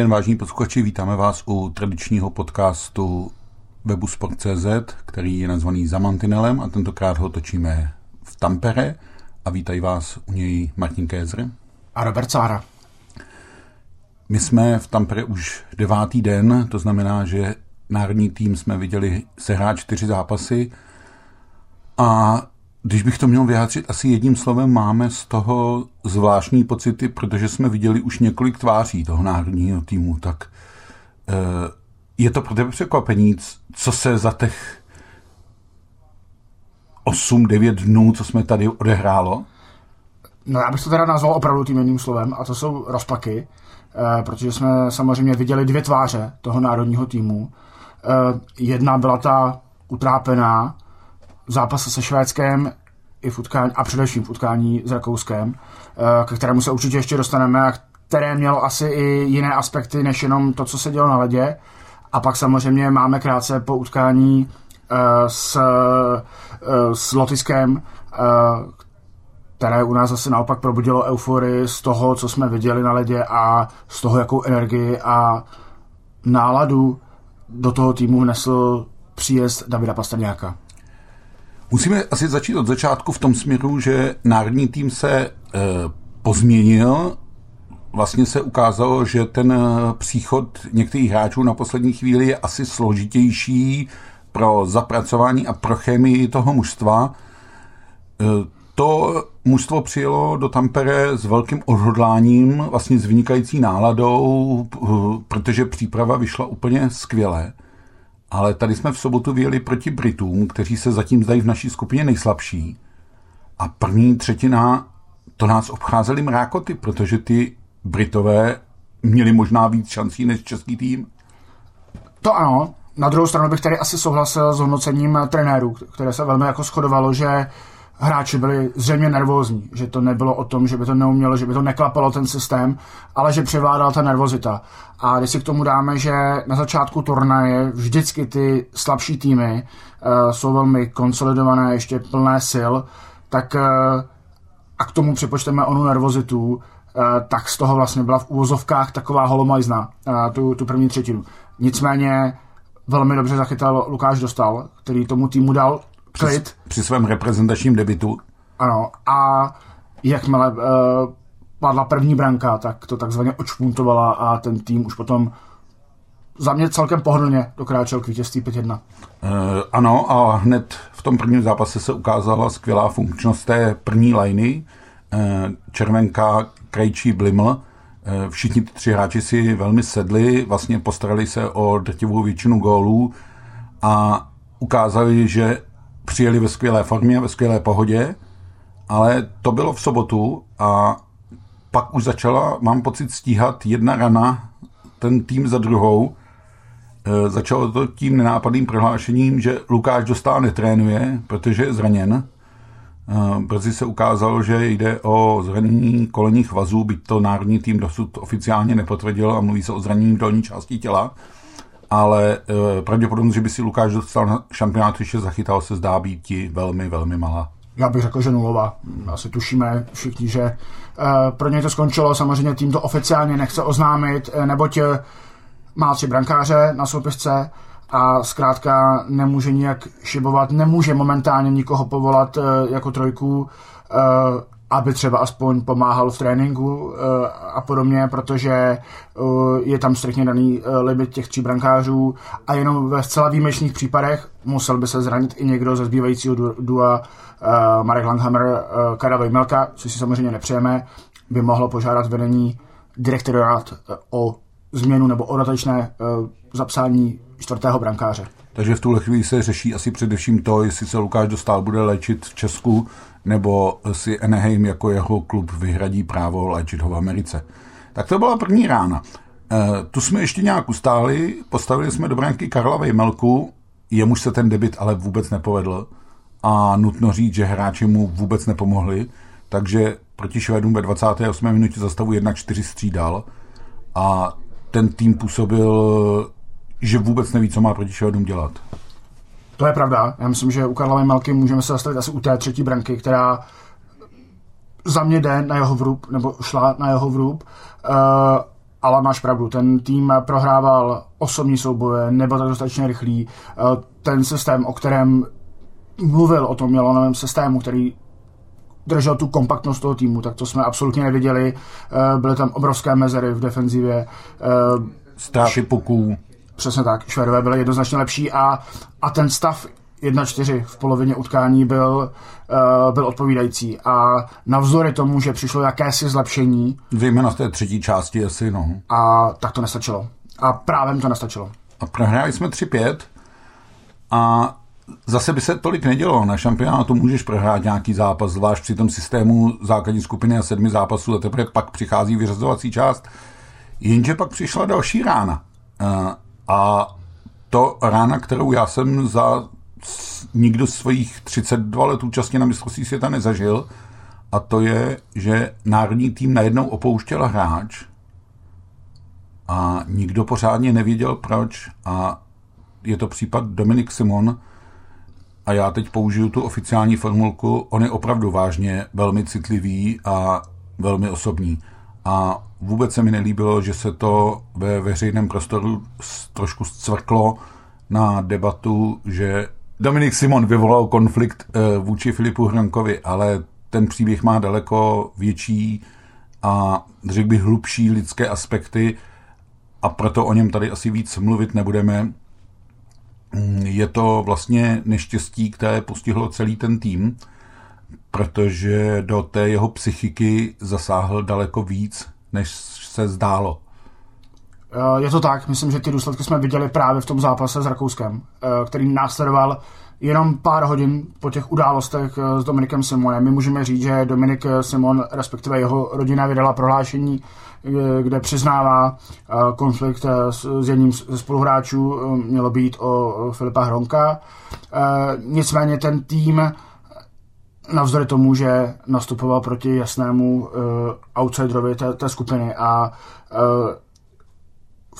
Den, vážní posluchači, vítáme vás u tradičního podcastu webu Sport.cz, který je nazvaný Zamantinelem a tentokrát ho točíme v Tampere a vítají vás u něj Martin Kézr a Robert Sára. My jsme v Tampere už devátý den, to znamená, že národní tým jsme viděli sehrát čtyři zápasy a když bych to měl vyjádřit asi jedním slovem, máme z toho zvláštní pocity, protože jsme viděli už několik tváří toho národního týmu, tak eh, je to pro tebe překvapení, co se za těch 8-9 dnů, co jsme tady odehrálo? No já bych to teda nazval opravdu tím jedním slovem a to jsou rozpaky, eh, protože jsme samozřejmě viděli dvě tváře toho národního týmu. Eh, jedna byla ta utrápená, zápase se Švédskem i v utkání, a především v utkání s Rakouskem, eh, ke kterému se určitě ještě dostaneme a které mělo asi i jiné aspekty, než jenom to, co se dělo na ledě. A pak samozřejmě máme krátce po utkání uh, s, uh, s Lotiskem, které u nás zase naopak probudilo euforii z toho, co jsme viděli na ledě a z toho, jakou energii a náladu do toho týmu vnesl příjezd Davida Pastrňáka. Musíme asi začít od začátku v tom směru, že národní tým se e, pozměnil. Vlastně se ukázalo, že ten eh, příchod některých hráčů na poslední chvíli je asi složitější pro zapracování a pro chemii toho mužstva. E, to mužstvo přijelo do Tampere s velkým odhodláním, vlastně s vynikající náladou, protože příprava vyšla úplně skvěle. Ale tady jsme v sobotu vyjeli proti Britům, kteří se zatím zdají v naší skupině nejslabší. A první třetina to nás obcházeli mrákoty, protože ty Britové měli možná víc šancí než český tým. To ano. Na druhou stranu bych tady asi souhlasil s hodnocením trenérů, které se velmi jako shodovalo, že hráči byli zřejmě nervózní, že to nebylo o tom, že by to neumělo, že by to neklapalo ten systém, ale že převládala ta nervozita. A když si k tomu dáme, že na začátku turnaje vždycky ty slabší týmy uh, jsou velmi konsolidované, ještě plné sil, tak uh, a k tomu připočteme onu nervozitu, uh, tak z toho vlastně byla v úvozovkách taková holomajzna, uh, tu, tu první třetinu. Nicméně velmi dobře zachytal Lukáš Dostal, který tomu týmu dal při, při svém reprezentačním debitu. Ano, a jakmile uh, padla první branka, tak to takzvaně očpuntovala a ten tým už potom za mě celkem pohodlně dokráčel k vítězství 5-1. Uh, eh, ano, a hned v tom prvním zápase se ukázala skvělá funkčnost té první liny. Uh, Červenka, Krejčí, Bliml. Uh, všichni ty tři hráči si velmi sedli, vlastně postarali se o drtivou většinu gólů a ukázali, že přijeli ve skvělé formě, ve skvělé pohodě, ale to bylo v sobotu a pak už začala, mám pocit, stíhat jedna rana, ten tým za druhou. E, začalo to tím nenápadným prohlášením, že Lukáš dostal netrénuje, protože je zraněn. E, brzy se ukázalo, že jde o zranění kolenních vazů, byť to národní tým dosud oficiálně nepotvrdil a mluví se o zranění v dolní části těla ale e, pravděpodobnost, že by si Lukáš dostal na šampionát ještě zachytal, se zdá být velmi, velmi malá. Já bych řekl, že nulová. Asi tušíme všichni, že e, pro něj to skončilo. Samozřejmě tým to oficiálně nechce oznámit, e, neboť má tři brankáře na soupisce a zkrátka nemůže nijak šibovat, nemůže momentálně nikoho povolat e, jako trojku. Aby třeba aspoň pomáhal v tréninku eh, a podobně, protože eh, je tam striktně daný eh, limit těch tří brankářů a jenom ve zcela výjimečných případech musel by se zranit i někdo ze zbývajícího dua Marek Langhammer, Karel Vejmelka, což si samozřejmě nepřejeme, by mohlo požádat vedení direktorát o změnu nebo o dotačné zapsání čtvrtého brankáře. Takže v tuhle chvíli se řeší asi především to, jestli se Lukáš Dostal bude léčit v Česku, nebo si Anaheim jako jeho klub vyhradí právo léčit ho v Americe. Tak to byla první rána. E, tu jsme ještě nějak ustáli, postavili jsme do bránky Karla Vejmelku, jemuž se ten debit ale vůbec nepovedl a nutno říct, že hráči mu vůbec nepomohli, takže proti Švédům ve 28. minutě za stavu 1-4 střídal a ten tým působil, že vůbec neví, co má proti Švédům dělat. To je pravda. Já myslím, že u Karla Malky můžeme se zastavit asi u té třetí branky, která za mě jde na jeho vrub, nebo šla na jeho vrub. Uh, ale máš pravdu, ten tým prohrával osobní souboje, nebyl tak dostatečně rychlý. Ten systém, o kterém mluvil o tom Jelonovém systému, který držel tu kompaktnost toho týmu, tak to jsme absolutně neviděli. Byly tam obrovské mezery v defenzivě. Ztráty puků. Přesně tak, Švédové byly jednoznačně lepší a, a ten stav 1-4 v polovině utkání byl, uh, byl odpovídající a navzdory tomu, že přišlo jakési zlepšení. Zejména z té třetí části asi, no. A tak to nestačilo. A právě to nestačilo. A prohráli jsme 3-5 a zase by se tolik nedělo. Na šampionátu můžeš prohrát nějaký zápas, zvlášť při tom systému základní skupiny a sedmi zápasů a teprve pak přichází vyřazovací část. Jenže pak přišla další rána. Uh, a to rána, kterou já jsem za nikdo svých 32 let účastně na mistrovství světa nezažil, a to je, že národní tým najednou opouštěl hráč a nikdo pořádně nevěděl proč a je to případ Dominik Simon a já teď použiju tu oficiální formulku, on je opravdu vážně velmi citlivý a velmi osobní. A vůbec se mi nelíbilo, že se to ve veřejném prostoru trošku zcvrklo na debatu, že Dominik Simon vyvolal konflikt eh, vůči Filipu Hrankovi, ale ten příběh má daleko větší a řekl bych hlubší lidské aspekty a proto o něm tady asi víc mluvit nebudeme. Mm, je to vlastně neštěstí, které postihlo celý ten tým, protože do té jeho psychiky zasáhl daleko víc, než se zdálo. Eh, je to tak, myslím, že ty důsledky jsme viděli právě v tom zápase s Rakouskem, eh, který následoval jenom pár hodin po těch událostech eh, s Dominikem Simonem. My můžeme říct, že Dominik Simon, respektive jeho rodina, vydala prohlášení, kde přiznává konflikt s jedním ze spoluhráčů, mělo být o Filipa Hronka. Nicméně ten tým navzdory tomu, že nastupoval proti jasnému outsiderovi té, té skupiny a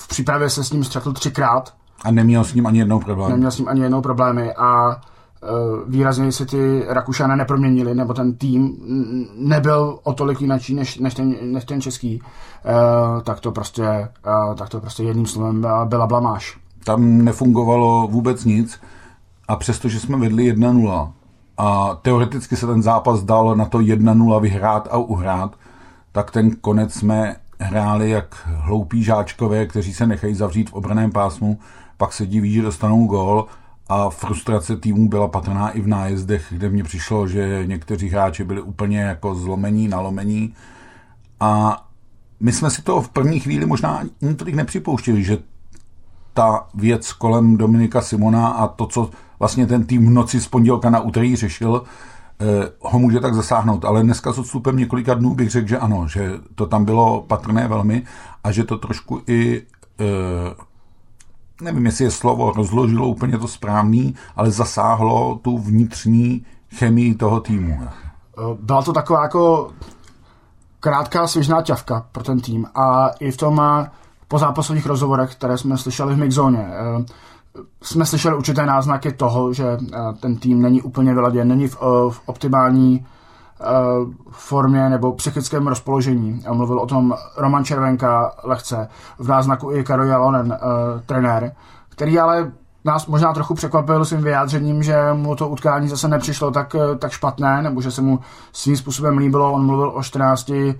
v přípravě se s ním střetl třikrát. A neměl s ním ani jednou problémy. Neměl s ním ani jednou problémy a uh, výrazně se ty Rakušané neproměnili, nebo ten tým nebyl o tolik jinačí než, než, ten, než ten český, uh, tak to prostě, uh, tak to prostě jedním slovem byla blamáž. Tam nefungovalo vůbec nic a přestože jsme vedli 1-0 a teoreticky se ten zápas dal na to 1-0 vyhrát a uhrát, tak ten konec jsme hráli jak hloupí žáčkové, kteří se nechají zavřít v obraném pásmu, pak se diví, že dostanou gól a frustrace týmu byla patrná i v nájezdech, kde mně přišlo, že někteří hráči byli úplně jako zlomení, nalomení. A my jsme si to v první chvíli možná ani tolik že ta věc kolem Dominika Simona a to, co vlastně ten tým v noci z pondělka na úterý řešil, Eh, ho může tak zasáhnout, ale dneska s odstupem několika dnů bych řekl, že ano, že to tam bylo patrné velmi a že to trošku i eh, nevím, jestli je slovo rozložilo úplně to správný, ale zasáhlo tu vnitřní chemii toho týmu. Eh, byla to taková jako krátká svěžná ťavka pro ten tým a i v tom pozápasových rozhovorech, které jsme slyšeli v mixzóně, jsme slyšeli určité náznaky toho, že eh, ten tým není úplně vyladěn, není v, eh, v optimální eh, formě nebo psychickém rozpoložení. Mluvil o tom Roman Červenka lehce, v náznaku i Karo Jalonen, trenér, který ale nás možná trochu překvapil svým vyjádřením, že mu to utkání zase nepřišlo tak, tak špatné, nebo že se mu svým způsobem líbilo. On mluvil o 14 uh,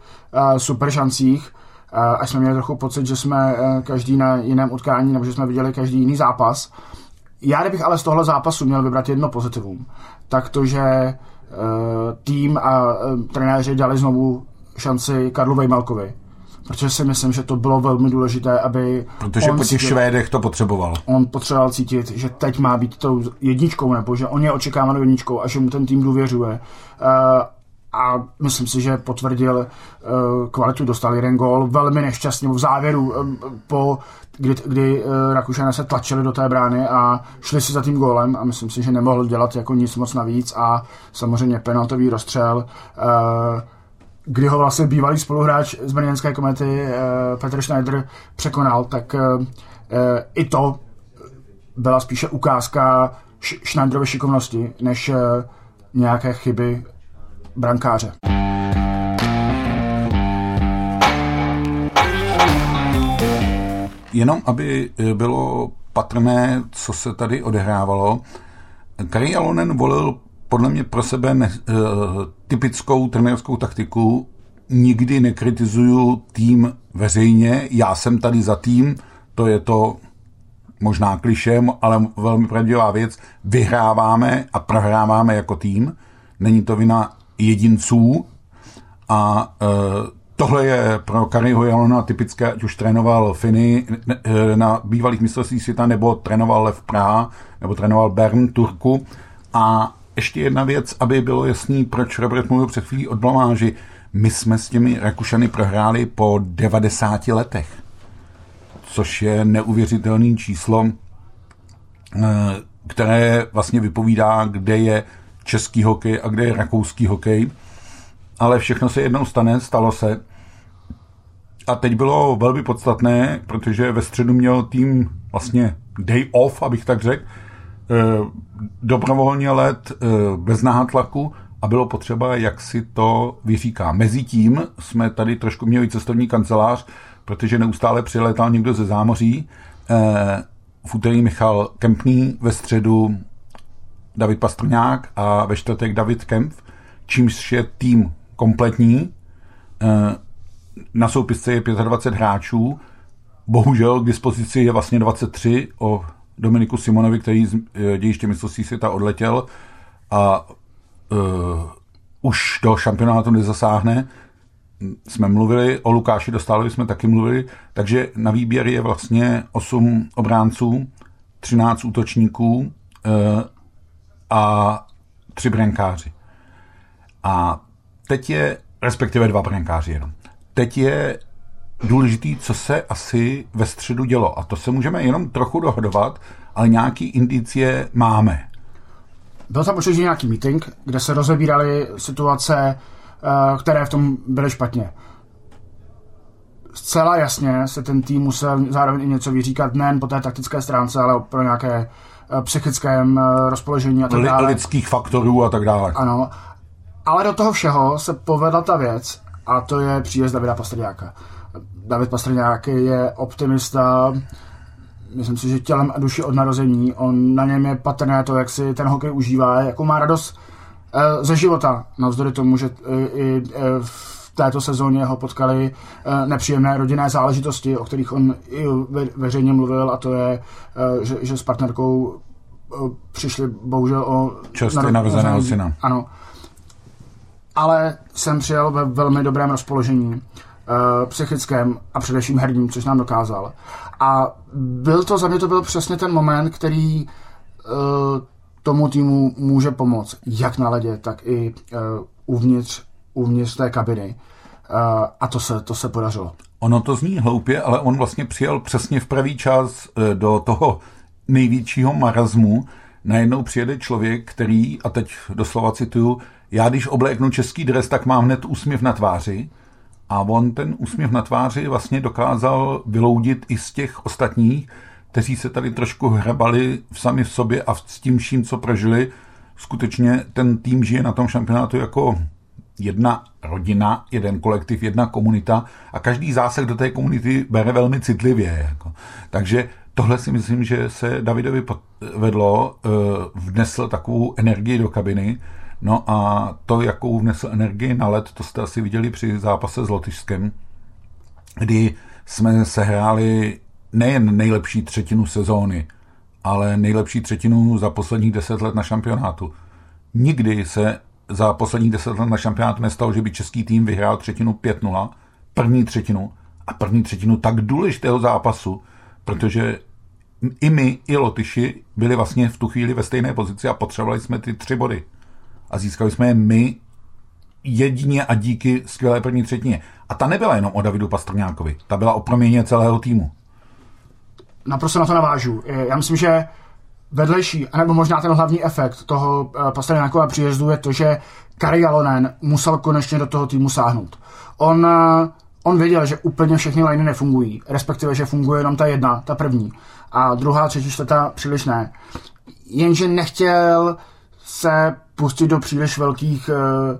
super šancích, až jsme měli trochu pocit, že jsme eh, každý na jiném utkání, nebo že jsme viděli každý jiný zápas. Já kdybych ale z tohle zápasu měl vybrat jedno pozitivum, tak to, že eh, tým a eh, trenéři dali znovu šanci Karlu Vejmalkovi. Protože si myslím, že to bylo velmi důležité, aby... Protože po těch Švédech to potřeboval. On potřeboval cítit, že teď má být tou jedničkou, nebo že on je očekávanou jedničkou a že mu ten tým důvěřuje a myslím si, že potvrdil uh, kvalitu, dostal jeden gól, velmi nešťastně v závěru, um, po, kdy, kdy uh, Rakušané se tlačili do té brány a šli si za tím gólem a myslím si, že nemohl dělat jako nic moc navíc a samozřejmě penaltový rozstřel, kdy ho vlastně bývalý spoluhráč z brněnské komety Petr Schneider překonal, tak i to byla spíše ukázka Schneiderovy šikovnosti, než nějaké chyby brankáře. jenom aby bylo patrné, co se tady odehrávalo, Kari Alonen volil podle mě pro sebe ne, uh, typickou trenérskou taktiku. Nikdy nekritizuju tým veřejně, já jsem tady za tým, to je to možná klišem, ale velmi pravdivá věc. Vyhráváme a prohráváme jako tým. Není to vina jedinců a uh, Tohle je pro Kariho Jalona typické, ať už trénoval Finy na bývalých mistrovstvích světa, nebo trénoval Lev Praha, nebo trénoval Bern Turku. A ještě jedna věc, aby bylo jasný, proč Robert mluvil před chvílí o blamáži. My jsme s těmi Rakušany prohráli po 90 letech, což je neuvěřitelné číslo, eh, které vlastně vypovídá, kde je český hokej a kde je rakouský hokej. Ale všechno se jednou stane, stalo se. A teď bylo velmi podstatné, protože ve středu měl tým vlastně day off, abych tak řekl, eh, dobrovolně let eh, bez nátlaku a bylo potřeba, jak si to vyříká. Mezitím jsme tady trošku měli cestovní kancelář, protože neustále přiletal někdo ze zámoří. Eh, v úterý Michal Kempný, ve středu David Pastrňák a ve čtvrtek David Kempf, čímž je tým kompletní na soupisce je 25 hráčů, bohužel k dispozici je vlastně 23 o Dominiku Simonovi, který z eh, dějiště mistrovství světa odletěl a uh, už do šampionátu nezasáhne. Jsme mluvili, o Lukáši Dostálovi jsme taky mluvili, takže na výběr je vlastně 8 obránců, 13 útočníků uh, a 3 brankáři. A teď je, respektive dva brankáři jenom teď je důležitý, co se asi ve středu dělo. A to se můžeme jenom trochu dohodovat, ale nějaký indicie máme. Byl tam určitě nějaký meeting, kde se rozebíraly situace, eh, které v tom byly špatně. Zcela jasně se ten tým musel zároveň i něco vyříkat, nejen po té taktické stránce, ale pro nějaké psychickém eh, rozpoložení a tak dále. Lidských faktorů a tak dále. Ano. Ale do toho všeho se povedla ta věc, a to je příjezd Davida Pastrňáka. David Pastrňák je optimista, myslím si, že tělem a duši od narození. On na něm je patrné to, jak si ten hokej užívá, jakou má radost e, ze života, navzdory tomu, že i e, v této sezóně ho potkali nepříjemné rodinné záležitosti, o kterých on i veřejně mluvil, a to je, že, že s partnerkou přišli bohužel o... Čerstvě narozeného syna. Ano ale jsem přijel ve velmi dobrém rozpoložení, psychickém a především herním, což nám dokázal. A byl to, za mě to byl přesně ten moment, který uh, tomu týmu může pomoct, jak na ledě, tak i uh, uvnitř, uvnitř té kabiny. Uh, a to se, to se podařilo. Ono to zní hloupě, ale on vlastně přijel přesně v pravý čas do toho největšího marazmu. Najednou přijede člověk, který, a teď doslova cituju, já když obléknu český dres, tak mám hned úsměv na tváři. A on ten úsměv na tváři vlastně dokázal vyloudit i z těch ostatních, kteří se tady trošku hrabali v sami v sobě a s tím vším, co prožili. Skutečně ten tým žije na tom šampionátu jako jedna rodina, jeden kolektiv, jedna komunita a každý zásah do té komunity bere velmi citlivě. Jako. Takže tohle si myslím, že se Davidovi vedlo, eh, vnesl takovou energii do kabiny, No a to, jakou vnesl energii na led, to jste asi viděli při zápase s Lotyšskem, kdy jsme sehráli nejen nejlepší třetinu sezóny, ale nejlepší třetinu za posledních deset let na šampionátu. Nikdy se za posledních deset let na šampionátu nestalo, že by český tým vyhrál třetinu 5-0, první třetinu a první třetinu tak důležitého zápasu, protože i my, i Lotyši byli vlastně v tu chvíli ve stejné pozici a potřebovali jsme ty tři body a získali jsme je my jedině a díky skvělé první třetině. A ta nebyla jenom o Davidu Pastrňákovi, ta byla o proměně celého týmu. Naprosto na to navážu. Já myslím, že vedlejší, nebo možná ten hlavní efekt toho eh, Pastrňákova příjezdu je to, že Kari Jalonen musel konečně do toho týmu sáhnout. On, eh, on věděl, že úplně všechny liny nefungují, respektive, že funguje jenom ta jedna, ta první. A druhá, třetí, čtvrtá příliš ne. Jenže nechtěl se pustit do příliš velkých uh,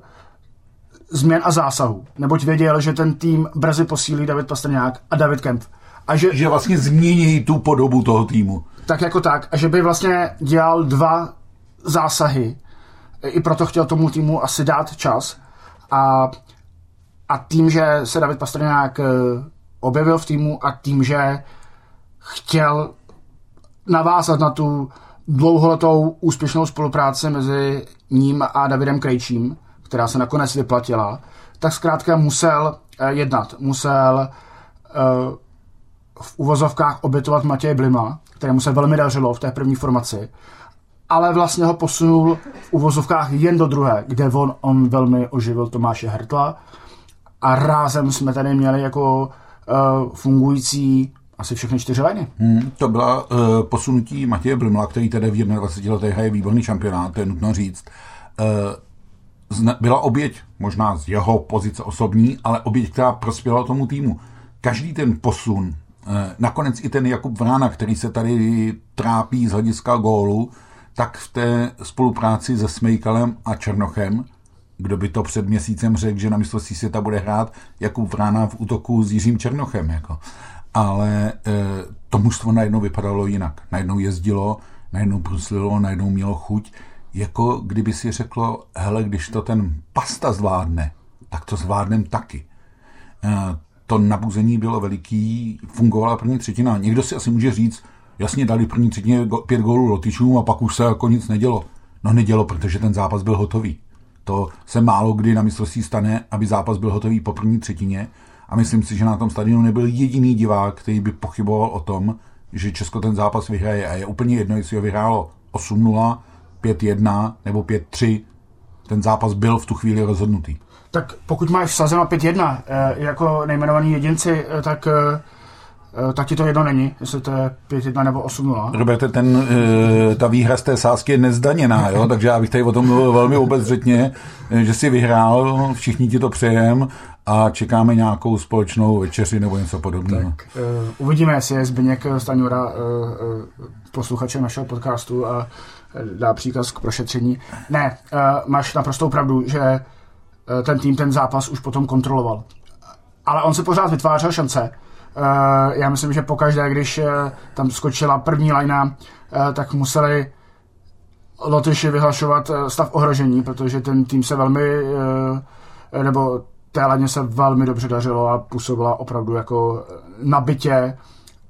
změn a zásahů, neboť věděl, že ten tým brzy posílí David Pastrňák a David Kemp. A že, že vlastně změní tu podobu toho týmu. Tak jako tak. A že by vlastně dělal dva zásahy. I proto chtěl tomu týmu asi dát čas. A, a tím, že se David Pastrňák eh, objevil v týmu a tím, že chtěl navázat na tu dlouholetou úspěšnou spolupráci mezi ním a Davidem Krejčím, která se nakonec vyplatila, tak zkrátka musel eh, jednat. Musel uh, v uvozovkách obětovat Matěje Blima, kterému se velmi dařilo v té první formaci, ale vlastně ho posunul v uvozovkách jen do druhé, kde on, on velmi oživil Tomáše Hertla a rázem jsme tady měli jako uh, fungující asi všechny čtyři liny. Hmm, to byla uh, posunutí Matěje Blimla, který tedy v 21 letech hraje výborný šampionát, to je nutno říct. Uh, byla oběť, možná z jeho pozice osobní, ale oběť, která prospěla tomu týmu. Každý ten posun, nakonec i ten Jakub Vrána, který se tady trápí z hlediska gólu, tak v té spolupráci se Smejkalem a Černochem, kdo by to před měsícem řekl, že na mistrovství světa bude hrát Jakub Vrána v útoku s Jiřím Černochem. Jako ale e, to mužstvo najednou vypadalo jinak. Najednou jezdilo, najednou bruslilo, najednou mělo chuť. Jako kdyby si řeklo, hele, když to ten pasta zvládne, tak to zvládnem taky. E, to nabuzení bylo veliký, fungovala první třetina. Někdo si asi může říct, jasně dali první třetině pět gólů Lotyšům a pak už se jako nic nedělo. No nedělo, protože ten zápas byl hotový. To se málo kdy na mistrovství stane, aby zápas byl hotový po první třetině a myslím si, že na tom stadionu nebyl jediný divák, který by pochyboval o tom, že Česko ten zápas vyhraje. A je úplně jedno, jestli ho vyhrálo 8-0, 5-1 nebo 5-3. Ten zápas byl v tu chvíli rozhodnutý. Tak pokud máš vsazeno 5-1 eh, jako nejmenovaný jedinci, eh, tak eh, Eh, tak ti to jedno není, jestli to je 5-1 nebo 8-0. Roberte, ten, eh, ta výhra z té sázky je nezdaněná, jo? takže já bych tady o tom mluvil velmi obezřetně, eh, že si vyhrál, všichni ti to přejem a čekáme nějakou společnou večeři nebo něco podobného. Tak, uh, uvidíme, jestli je Zbyněk Staňura uh, uh, posluchačem našeho podcastu a dá příkaz k prošetření. Ne, uh, máš naprostou pravdu, že uh, ten tým ten zápas už potom kontroloval. Ale on se pořád vytvářel šance Eh, já myslím, že pokaždé, když eh, tam skočila první lajna, eh, tak museli Lotyši vyhlašovat stav ohrožení, protože ten tým se velmi, nebo té laně se velmi dobře dařilo a působila opravdu jako nabitě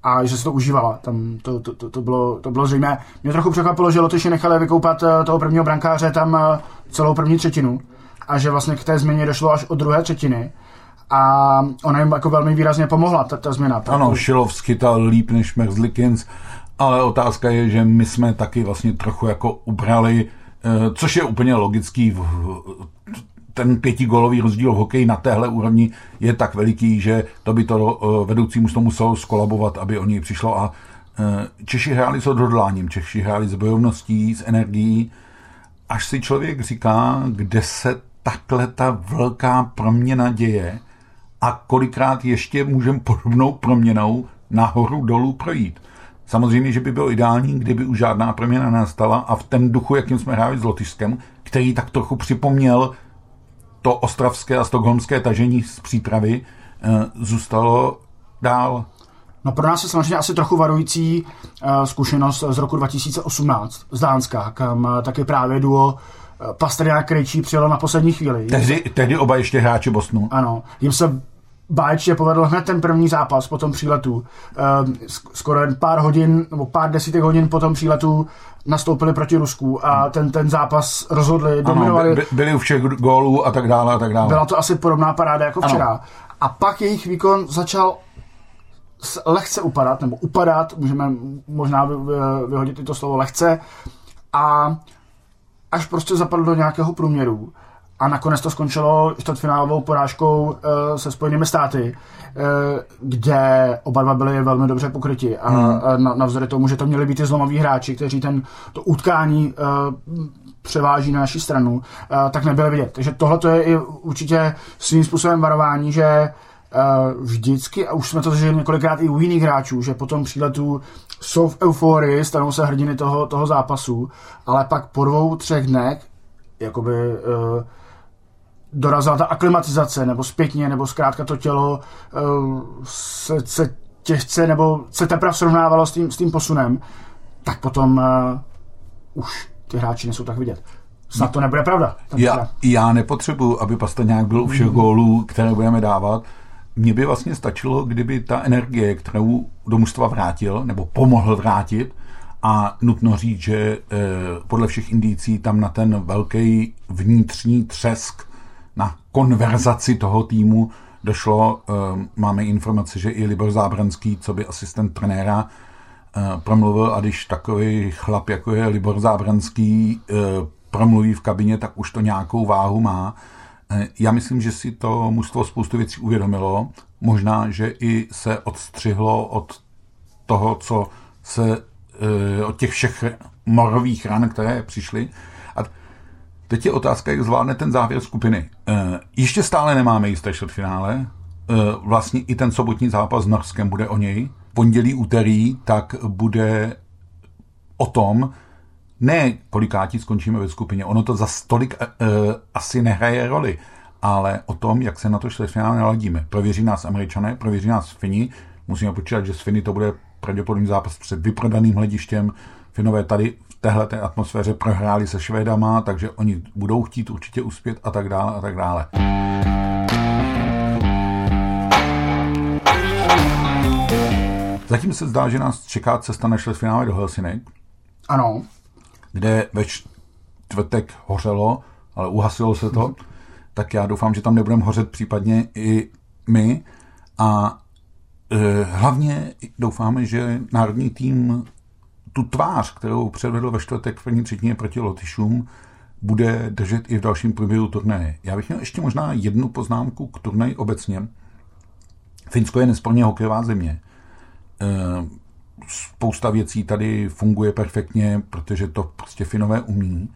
a že se to užívala. Tam to, to, to, to, bylo, to bylo zřejmé. Mě trochu překvapilo, že Lotyši nechali vykoupat toho prvního brankáře tam celou první třetinu a že vlastně k té změně došlo až od druhé třetiny a ona jim jako velmi výrazně pomohla, ta, ta změna. Ta, ano, Šilov schytal líp než Merzlikins, ale otázka je, že my jsme taky vlastně trochu jako ubrali, eh, což je úplně logický, ten pětigolový rozdíl v hokeji na téhle úrovni je tak veliký, že to by to eh, vedoucímu to muselo skolabovat, aby o něj přišlo a eh, Češi hráli s odhodláním, Češi hráli s bojovností, s energií, až si člověk říká, kde se takhle ta velká proměna děje, a kolikrát ještě můžeme podobnou proměnou nahoru dolů projít. Samozřejmě, že by bylo ideální, kdyby už žádná proměna nastala a v ten duchu, jakým jsme hráli s Lotyšskem, který tak trochu připomněl to ostravské a stokholmské tažení z přípravy, eh, zůstalo dál. No pro nás je samozřejmě asi trochu varující uh, zkušenost z roku 2018 z Dánska, kam uh, taky právě duo Pastrňák Krejčí přijelo na poslední chvíli. Tehdy, tehdy oba ještě hráči Bosnu. Ano, jim se báječně povedl hned ten první zápas po tom příletu. Uh, skoro jen pár hodin, nebo pár desítek hodin po tom příletu nastoupili proti Rusku a ten, ten zápas rozhodli, dominovali. Ano, byli u všech gólů a tak dále a tak dále. Byla to asi podobná paráda jako včera. Ano. A pak jejich výkon začal lehce upadat, nebo upadat, můžeme možná vyhodit i to slovo lehce, a až prostě zapadl do nějakého průměru a nakonec to skončilo čtvrtfinálovou porážkou uh, se Spojenými státy, uh, kde oba dva byli velmi dobře pokryti a hmm. na, navzdory tomu, že to měli být i zlomoví hráči, kteří ten, to utkání uh, převáží na naši stranu, tak nebyli vidět. Takže tohle je i určitě svým způsobem varování, že vždycky, a už jsme to zažili několikrát i u jiných hráčů, že po tom příletu jsou v euforii, stanou se hrdiny toho, toho zápasu, ale pak po dvou, třech dnech jakoby uh, dorazila ta aklimatizace, nebo zpětně, nebo zkrátka to tělo uh, se, se těžce nebo se teprve srovnávalo s tím, s tím posunem, tak potom uh, už ty hráči nejsou tak vidět. Snad to nebude pravda. Já, já nepotřebuji, aby nějak byl u všech gólů, které budeme dávat. Mně by vlastně stačilo, kdyby ta energie, kterou do mužstva vrátil, nebo pomohl vrátit, a nutno říct, že eh, podle všech indicí tam na ten velký vnitřní třesk, na konverzaci toho týmu došlo. Eh, máme informace, že i Libor Zábranský, co by asistent trenéra, eh, promluvil a když takový chlap, jako je Libor Zábranský, promluví v kabině, tak už to nějakou váhu má. Já myslím, že si to mužstvo spoustu věcí uvědomilo. Možná, že i se odstřihlo od toho, co se Eh, od těch všech morových ran, které přišly. A teď je otázka, jak zvládne ten závěr skupiny. Eh, ještě stále nemáme jisté čtvrtfinále. Eh, vlastně i ten sobotní zápas s Norskem bude o něj. Pondělí, úterý, tak bude o tom, ne kolikátí skončíme ve skupině, ono to za stolik uh, asi nehraje roli, ale o tom, jak se na to čtvrtfinále naladíme. Prověří nás američané, prověří nás Fini, musíme počítat, že s Fini to bude pravděpodobný zápas před vyprodaným hledištěm. Finové tady v téhle té atmosféře prohráli se Švédama, takže oni budou chtít určitě uspět a tak dále a tak dále. Zatím se zdá, že nás čeká cesta na finále do Helsinek. Ano. Kde ve čtvrtek hořelo, ale uhasilo se to. Tak já doufám, že tam nebudeme hořet případně i my. A Eh, hlavně doufáme, že národní tým tu tvář, kterou předvedl ve čtvrtek v první třetině proti Lotyšům, bude držet i v dalším průběhu turnaje. Já bych měl ještě možná jednu poznámku k turnaji obecně. Finsko je nesporně hokejová země. Eh, spousta věcí tady funguje perfektně, protože to prostě Finové umí.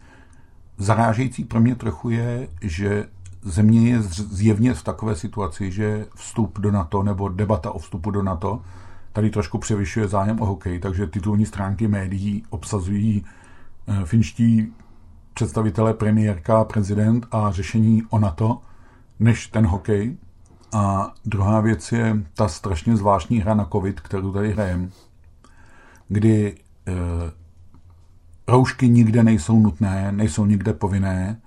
Zarážející pro mě trochu je, že země je zjevně v takové situaci, že vstup do NATO nebo debata o vstupu do NATO tady trošku převyšuje zájem o hokej, takže titulní stránky médií obsazují eh, finští představitelé premiérka, prezident a řešení o NATO, než ten hokej. A druhá věc je ta strašně zvláštní hra na covid, kterou tady hrajeme, kdy e, roušky nikde nejsou nutné, nejsou nikde povinné,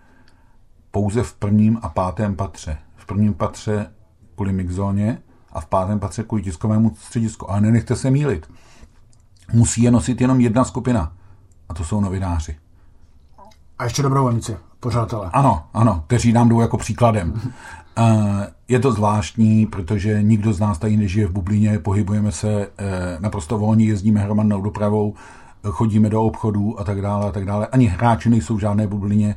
pouze v prvním a pátém patře. V prvním patře kvůli mixzóně a v pátém patře kvůli tiskovému středisku. Ale nenechte se mílit. Musí je nosit jenom jedna skupina. A to jsou novináři. A ještě dobrovolníci, pořadatelé. Ano, ano, kteří nám jdou jako příkladem. Eh, je to zvláštní, protože nikdo z nás tady nežije v bublině, pohybujeme se eh, naprosto volně, jezdíme hromadnou dopravou, chodíme do obchodů a tak dále a tak dále. Ani hráči nejsou v žádné bublině.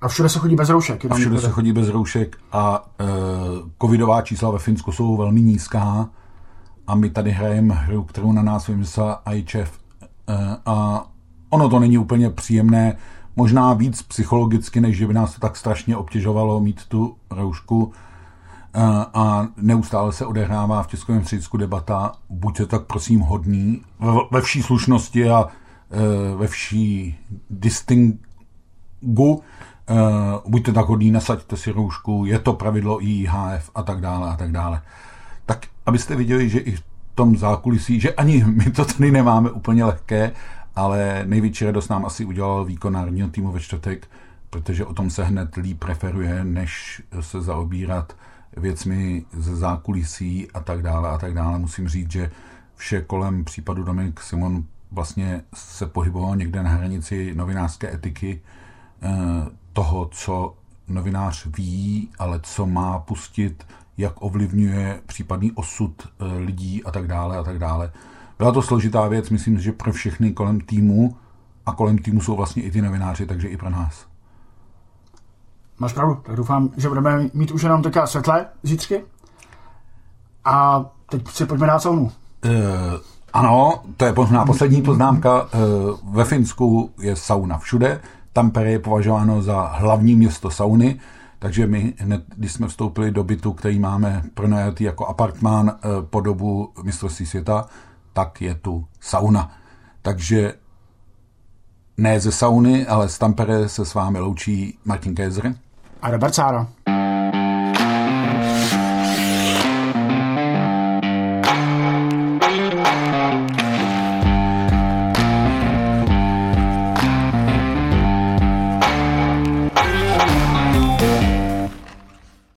A všude se chodí bez roušek. A všude se chodí bez roušek a e, covidová čísla ve Finsku jsou velmi nízká a my tady hrajeme hru, kterou na nás vymyslel IHF e, a ono to není úplně příjemné, možná víc psychologicky, než že by nás to tak strašně obtěžovalo mít tu roušku. E, a neustále se odehrává v Českém středisku debata, buďte tak prosím hodný, ve vší slušnosti a e, ve vší distingu, uh, buďte tak hodní, nasaďte si roušku, je to pravidlo IHF a tak dále a tak dále. Tak abyste viděli, že i v tom zákulisí, že ani my to tady nemáme úplně lehké, ale největší radost nám asi udělal výkon národního týmu ve čtvrtek, protože o tom se hned líp preferuje, než se zaobírat věcmi ze zákulisí a tak dále a tak dále. Musím říct, že vše kolem případu Dominik Simon vlastně se pohyboval někde na hranici novinářské etiky. Eh, toho, co novinář ví, ale co má pustit, jak ovlivňuje případný osud eh, lidí a tak dále a tak dále. Byla to složitá věc, myslím, že pro všechny kolem týmu a kolem týmu jsou vlastně i ty novináři, takže i pro nás. Máš pravdu, tak doufám, že budeme mít už jenom teďka světlé zítřky. A teď si pojďme dát saunu. Uh, ano, to je možná poslední poznámka. Uh, ve Finsku je sauna všude. Tampere je považováno za hlavní město sauny, takže my hned, když jsme vstoupili do bytu, který máme pronajatý jako apartmán eh, po dobu mistrovství světa, tak je tu sauna. Takže ne ze sauny, ale z Tampere se s vámi loučí Martin Kézer. A Robert Sára.